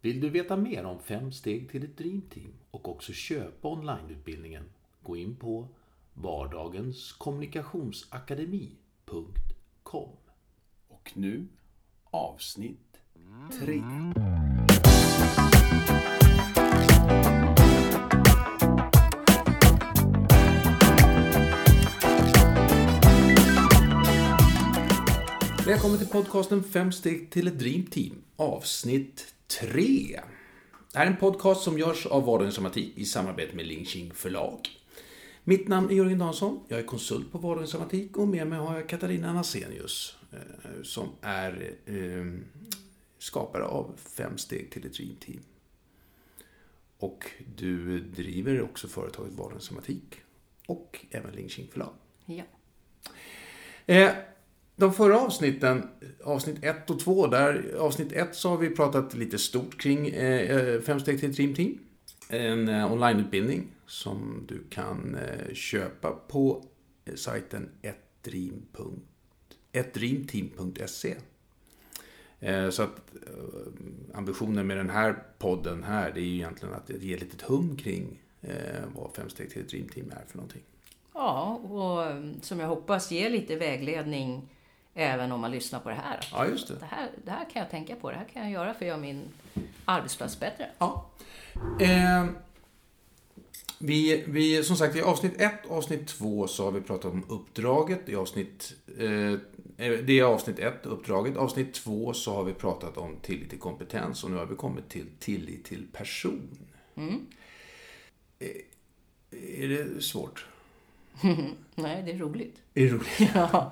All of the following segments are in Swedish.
Vill du veta mer om fem steg till ett Dreamteam och också köpa onlineutbildningen? Gå in på vardagenskommunikationsakademi.com. Och nu avsnitt tre. Välkommen till podcasten Fem steg till ett Dreamteam, avsnitt 3. Det här är en podcast som görs av Vardagens Somatik i samarbete med Lingxing förlag. Mitt namn är Jörgen Dansson, jag är konsult på Vardagens Somatik och med mig har jag Katarina Nasenius eh, som är eh, skapare av Fem steg till ett Dreamteam. Och du driver också företaget Vardagens Somatik och även Lingxing förlag. Ja. Eh, de förra avsnitten, avsnitt 1 och 2, där avsnitt 1 så har vi pratat lite stort kring eh, eh Fem steg till ett Dream Team. En eh, onlineutbildning som du kan eh, köpa på eh, sajten ettdreamteam.se. Eh, så att eh, ambitionen med den här podden här, det är ju egentligen att ge lite litet hum kring eh, vad Fem steg till ett Dream Team är för någonting. Ja, och eh, som jag hoppas ger lite vägledning även om man lyssnar på det här. Ja, just det. Det här, det här kan jag tänka på, det här kan jag göra för att göra min arbetsplats bättre. Ja. Eh, vi, vi, som sagt, i avsnitt 1 och avsnitt 2 så har vi pratat om uppdraget. I avsnitt, eh, det är avsnitt 1, uppdraget. Avsnitt 2 så har vi pratat om tillit till kompetens och nu har vi kommit till tillit till person. Mm. Eh, är det svårt? Nej, det är roligt. Är det roligt? Ja. ja.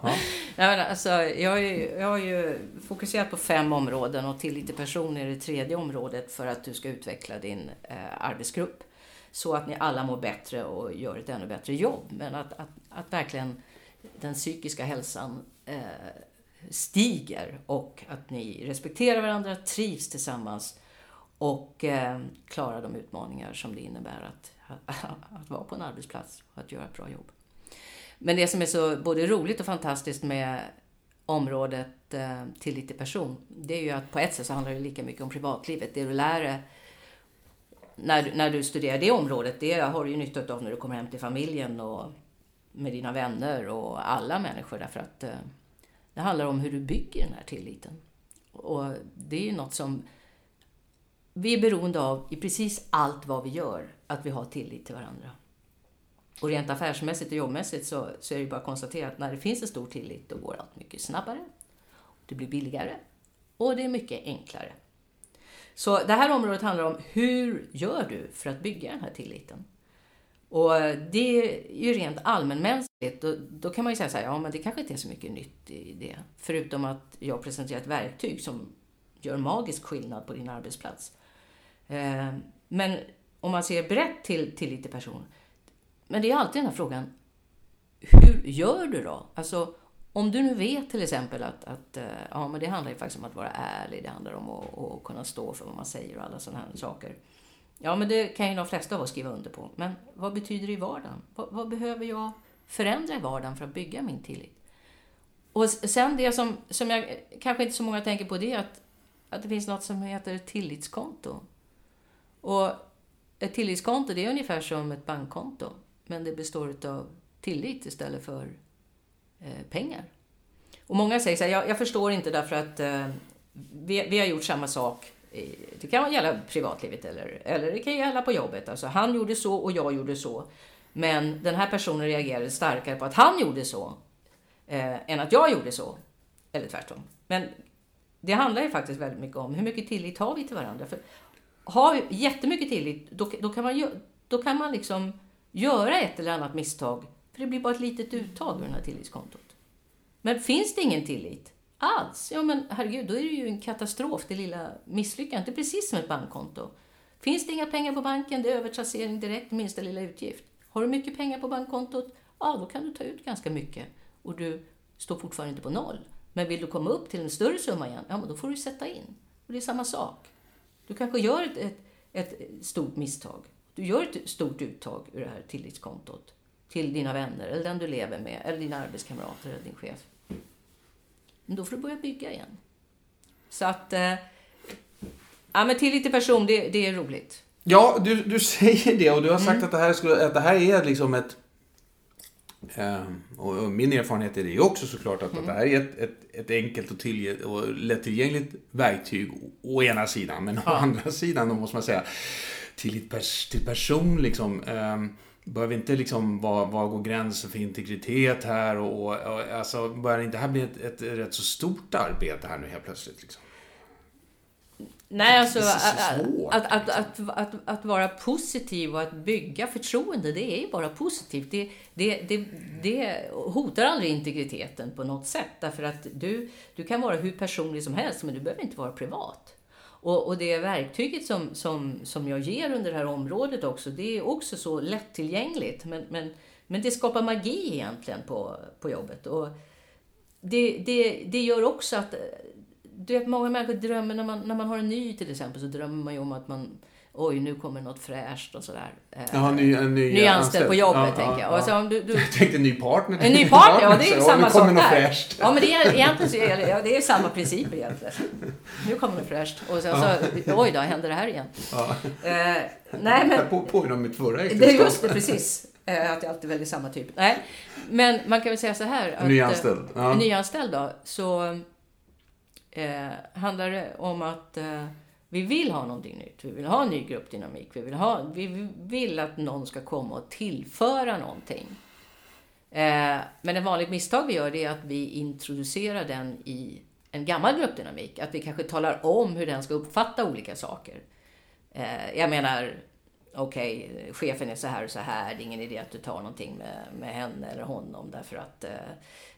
Nej, men alltså, jag, har ju, jag har ju fokuserat på fem områden och tillit till person är det tredje området för att du ska utveckla din eh, arbetsgrupp. Så att ni alla mår bättre och gör ett ännu bättre jobb. Men att, att, att verkligen den psykiska hälsan eh, stiger och att ni respekterar varandra, trivs tillsammans och eh, klarar de utmaningar som det innebär att, att, att vara på en arbetsplats och att göra ett bra jobb. Men det som är så både roligt och fantastiskt med området eh, tillit till person, det är ju att på ett sätt så handlar det lika mycket om privatlivet. Det du lär dig när, du, när du studerar det området, det har du ju nytta av när du kommer hem till familjen och med dina vänner och alla människor därför att eh, det handlar om hur du bygger den här tilliten. Och det är ju något som vi är beroende av i precis allt vad vi gör, att vi har tillit till varandra. Och rent affärsmässigt och jobbmässigt så, så är det bara att konstatera att när det finns en stor tillit då går allt mycket snabbare, det blir billigare och det är mycket enklare. Så det här området handlar om hur gör du för att bygga den här tilliten? Och det är ju rent allmänmänskligt. Då, då kan man ju säga så här, ja men det kanske inte är så mycket nytt i det. Förutom att jag presenterar ett verktyg som gör magisk skillnad på din arbetsplats. Eh, men om man ser brett till tillit till person men det är alltid den här frågan, hur gör du då? Alltså, om du nu vet till exempel att, att eh, ja, men det handlar ju faktiskt om att vara ärlig, det handlar om att, att kunna stå för vad man säger och alla sådana här saker. Ja, men det kan ju de flesta av oss skriva under på. Men vad betyder det i vardagen? Vad, vad behöver jag förändra i vardagen för att bygga min tillit? Och sen det som, som jag kanske inte så många tänker på, det är att, att det finns något som heter tillitskonto. Och ett tillitskonto, det är ungefär som ett bankkonto. Men det består av tillit istället för eh, pengar. Och många säger så här, jag, jag förstår inte därför att eh, vi, vi har gjort samma sak. Det kan gälla privatlivet eller, eller det kan gälla på jobbet. Alltså han gjorde så och jag gjorde så. Men den här personen reagerade starkare på att han gjorde så eh, än att jag gjorde så. Eller tvärtom. Men det handlar ju faktiskt väldigt mycket om hur mycket tillit har vi till varandra. För har vi jättemycket tillit, då, då, kan man, då kan man liksom göra ett eller annat misstag, för det blir bara ett litet uttag ur det här tillitskontot. Men finns det ingen tillit alls, ja men herregud, då är det ju en katastrof, det lilla misslyckandet. Det är precis som ett bankkonto. Finns det inga pengar på banken, det är övertrassering direkt, minsta lilla utgift. Har du mycket pengar på bankkontot, ja då kan du ta ut ganska mycket och du står fortfarande inte på noll. Men vill du komma upp till en större summa igen, ja men då får du sätta in. Och det är samma sak. Du kanske gör ett, ett, ett stort misstag. Du gör ett stort uttag ur det här tillitskontot till dina vänner, eller den du lever med, eller dina arbetskamrater, eller din chef. Men då får du börja bygga igen. Så att eh, Ja, men tillit till person, det, det är roligt. Ja, du, du säger det och du har sagt att, det här skulle, att det här är liksom ett... Eh, och, och min erfarenhet är det också såklart att, att det här är ett, ett, ett enkelt och, tillgä- och lättillgängligt verktyg å, å ena sidan. Men å andra sidan, då måste man säga, tillit pers, till person liksom. Eh, Behöver inte liksom, var, var går gränsen för integritet här och, och, och alltså, börjar inte det här bli ett, ett rätt så stort arbete här nu helt plötsligt? Liksom? Nej, alltså att, att, att, att, att vara positiv och att bygga förtroende, det är ju bara positivt. Det, det, det, det hotar aldrig integriteten på något sätt. Därför att du, du kan vara hur personlig som helst, men du behöver inte vara privat. Och, och det verktyget som, som, som jag ger under det här området också, det är också så lättillgängligt. Men, men, men det skapar magi egentligen på, på jobbet. Och det, det, det gör också att eh, du vet, många människor drömmer, när man, när man har en ny till exempel, så drömmer man ju om att man Oj, nu kommer något fräscht och sådär. Eh, Jaha, ny, en ny, ny anställd på jobbet, Ja, tänker ja, jag. Och så ja. du, du, Jag tänkte ny partner. en ny partner, ja det är ju samma nu sak kommer något där. fräscht. Ja, men det är, egentligen så är det, ja, det är samma princip egentligen. Nu kommer något fräscht. Och sen så, oj då, händer det här igen? Ja. Eh, nej, men Jag på- påminner om mitt förra det är äktenskap. just det, precis. Eh, Att jag alltid väljer samma typ. Nej, men man kan väl säga så här. Att, Nyanställd, eh, ja. Nyanställd då, så eh, handlar det om att vi vill ha någonting nytt. Vi vill ha en ny gruppdynamik. Vi vill, ha, vi vill att någon ska komma och tillföra någonting. Eh, men ett vanligt misstag vi gör är att vi introducerar den i en gammal gruppdynamik. Att vi kanske talar om hur den ska uppfatta olika saker. Eh, jag menar, okej, chefen är så här och så här. Det är ingen idé att du tar någonting med, med henne eller honom därför att eh,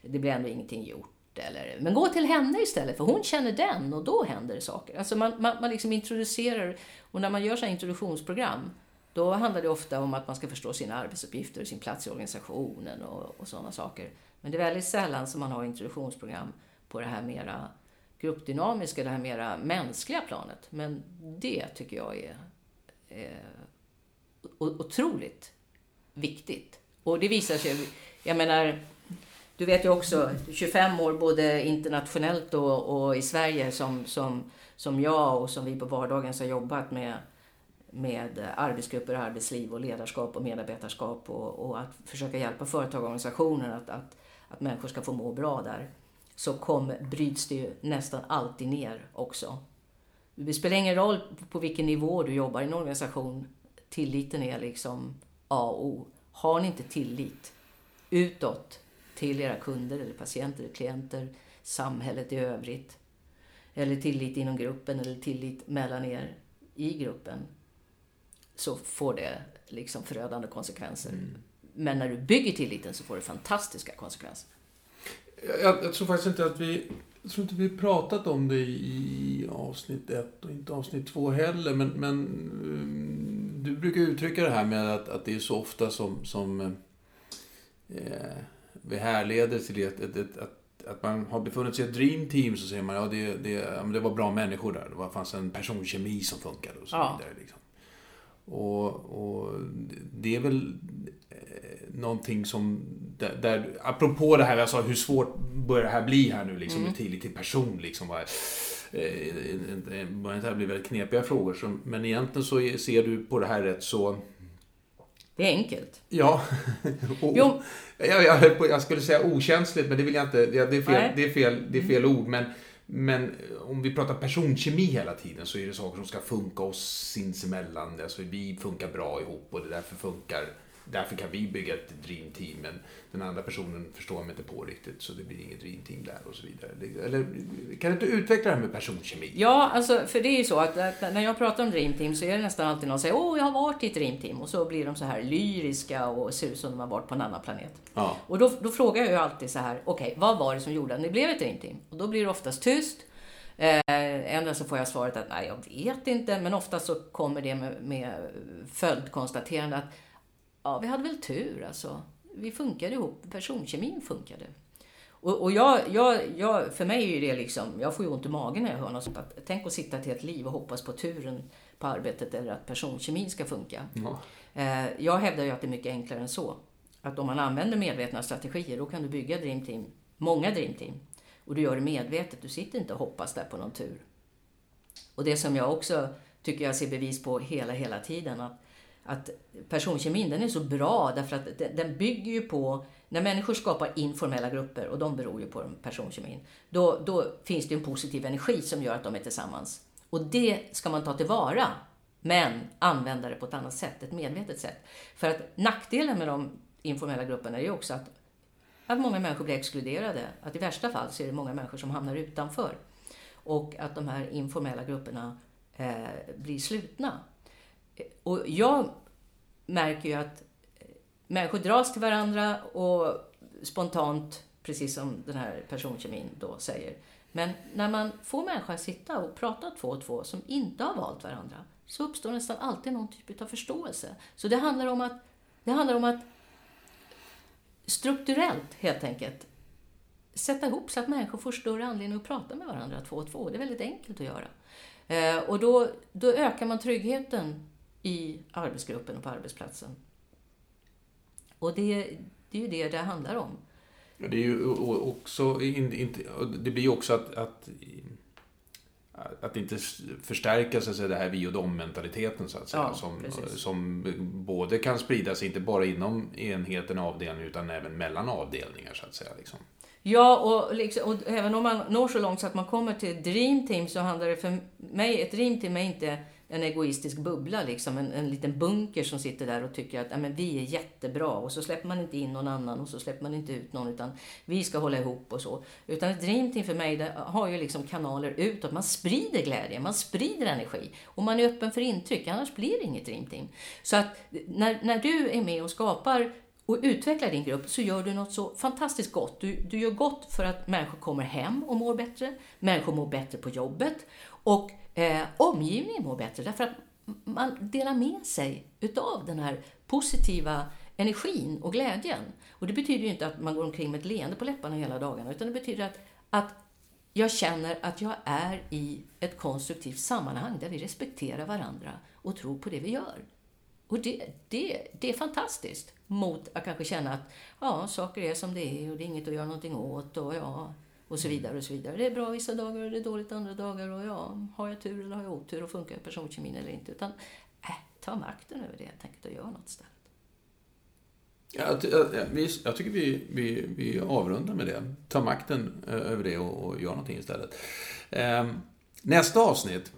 det blir ändå ingenting gjort. Eller, men gå till henne istället, för hon känner den och då händer det saker. Alltså man, man, man liksom introducerar, och när man gör så introduktionsprogram, då handlar det ofta om att man ska förstå sina arbetsuppgifter, sin plats i organisationen och, och sådana saker. Men det är väldigt sällan som man har introduktionsprogram på det här mera gruppdynamiska, det här mera mänskliga planet. Men det tycker jag är eh, är otroligt viktigt. Och det visar sig, jag menar, du vet ju också, 25 år både internationellt och, och i Sverige som, som, som jag och som vi på vardagen har jobbat med, med arbetsgrupper, arbetsliv och ledarskap och medarbetarskap och, och att försöka hjälpa företag och organisationer att, att, att människor ska få må bra där. Så kom, bryts det ju nästan alltid ner också. Det spelar ingen roll på vilken nivå du jobbar i en organisation. Tilliten är liksom A och O. Har ni inte tillit utåt till era kunder eller patienter eller klienter, samhället i övrigt, eller tillit inom gruppen eller tillit mellan er i gruppen, så får det liksom förödande konsekvenser. Men när du bygger tilliten så får det fantastiska konsekvenser. Jag, jag tror faktiskt inte att vi... Jag tror inte vi pratat om det i, avsnitt ett och inte avsnitt två heller. Men, men um, du brukar uttrycka det här med att, att det är så ofta som, som eh, vi härleder till ett, ett, ett, att, att man har befunnit sig i ett dream team så säger man ja det, det, ja, det var bra människor där. Det var, fanns en personkemi som funkade och så Ja. vidare. Liksom. Och, och det är väl eh, någonting som, där, där, apropå det här, jag sa hur svårt börjar det här bli här nu liksom med tillit till person liksom. Vad, eh, börjar det här bli väldigt knepiga frågor. Men egentligen så ser du på det här rätt så, Det är enkelt. ja. och, Jo. jag, jag, jag skulle säga okänsligt, men det vill jag inte, det är fel, Nej. det är fel, det är fel ord. Men, men om vi pratar personkemi hela tiden så är det saker som ska funka oss sinsemellan. Alltså vi funkar bra ihop och det därför funkar Därför kan vi bygga ett dream team, men den andra personen förstår mig inte på riktigt, så det blir inget dream team där och så vidare. Eller, kan du inte utveckla det här med personkemi? Ja, alltså, för det är ju så att att när jag pratar om Dream Team så är det nästan alltid någon som säger åh, jag har varit i ett Dream Team och så blir de så här lyriska och ser ut som de har varit på en annan planet. Ja. Och då, då frågar jag ju alltid så här, okej, vad var det som gjorde att ni blev ett Dream Team? Och då blir det oftast tyst. Eh, ändå så får jag svaret att nej, jag vet inte, men ofta så kommer det med, med följdkonstaterande att ja, vi hade väl tur alltså. Vi funkade ihop, personkemin funkade. Och, och jag, jag, jag, för mig är ju det liksom, jag får ju ont i magen när jag hör något sånt. Att, tänk att sitta ett helt liv och hoppas på turen på arbetet eller att personkemin ska funka. Eh, jag hävdar ju att det är mycket enklare än så. Att om man använder medvetna strategier, då kan du bygga Dream Team, många Dream Team. Och du gör det medvetet, du sitter inte och hoppas där på någon tur. Och det som jag också tycker jag ser bevis på hela, hela tiden, att, att personkemin den är så bra därför att den, bygger ju på när människor skapar informella grupper, och de beror ju på personkemin, då, då finns det en positiv energi som gör att de är tillsammans. Och det ska man ta tillvara, men använda det på ett annat sätt, ett medvetet sätt. För att nackdelen med de informella grupperna är ju också att, att många människor blir exkluderade. Att i värsta fall så är det många människor som hamnar utanför. Och att de här informella grupperna eh, blir slutna. Och jag märker ju att människor dras till varandra och spontant, precis som den här personkemin då säger. Men när man får människor att sitta och prata två och två som inte har valt varandra så uppstår nästan alltid någon typ av förståelse. Så det handlar om att, det handlar om att strukturellt helt enkelt sätta ihop så att människor får större anledning att prata med varandra två och två. Det är väldigt enkelt att göra. Eh, och då, då ökar man tryggheten i arbetsgruppen och på arbetsplatsen. Och det, det är ju det det handlar om. Det är ju också, det blir ju också att, att, att inte förstärka så att säga, det här vi och dom-mentaliteten så att säga. Ja, som, precis. som både kan sprida sig, inte bara inom enheten och avdelningen, utan även mellan avdelningar så att säga. Liksom. Ja, och, liksom, och även om man når så långt så att man kommer till ett dream team så handlar det för mig, ett dream team är inte en egoistisk bubbla, liksom, en, en liten bunker som sitter där och tycker att men vi är jättebra och så släpper man inte in någon annan och så släpper man inte ut någon utan vi ska hålla ihop och så. Utan ett dreamteam för mig det har ju liksom kanaler utåt. Man sprider glädje, man sprider energi och man är öppen för intryck, annars blir det inget dreamteam. Så att när, när du är med och skapar och utvecklar din grupp så gör du något så fantastiskt gott. Du, du gör gott för att människor kommer hem och mår bättre, människor mår bättre på jobbet och eh, omgivningen mår bättre därför att man delar med sig utav den här positiva energin och glädjen. Och det betyder ju inte att man går omkring med ett leende på läpparna hela dagarna, utan det betyder att, att jag känner att jag är i ett konstruktivt sammanhang där vi respekterar varandra och tror på det vi gör. Och det, det, det är fantastiskt mot att kanske känna att ja, saker är som det är och det är inget att göra någonting åt och ja, och så vidare och så vidare. Det är bra vissa dagar och det är dåligt andra dagar och ja, har jag tur eller har jag otur och funkar personkemin eller inte? Utan äh, ta makten över det helt enkelt och gör något istället. Jag, jag, jag tycker vi, vi, vi avrundar med det. Ta makten över det och, och gör någonting istället. Ehm, nästa avsnitt,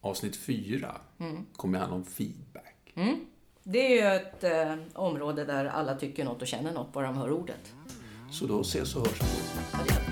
avsnitt fyra, mm. kommer handla om feedback. Mm. Det är ju ett eh, område där alla tycker något och känner något bara de hör ordet. Så då ses och hörs vi.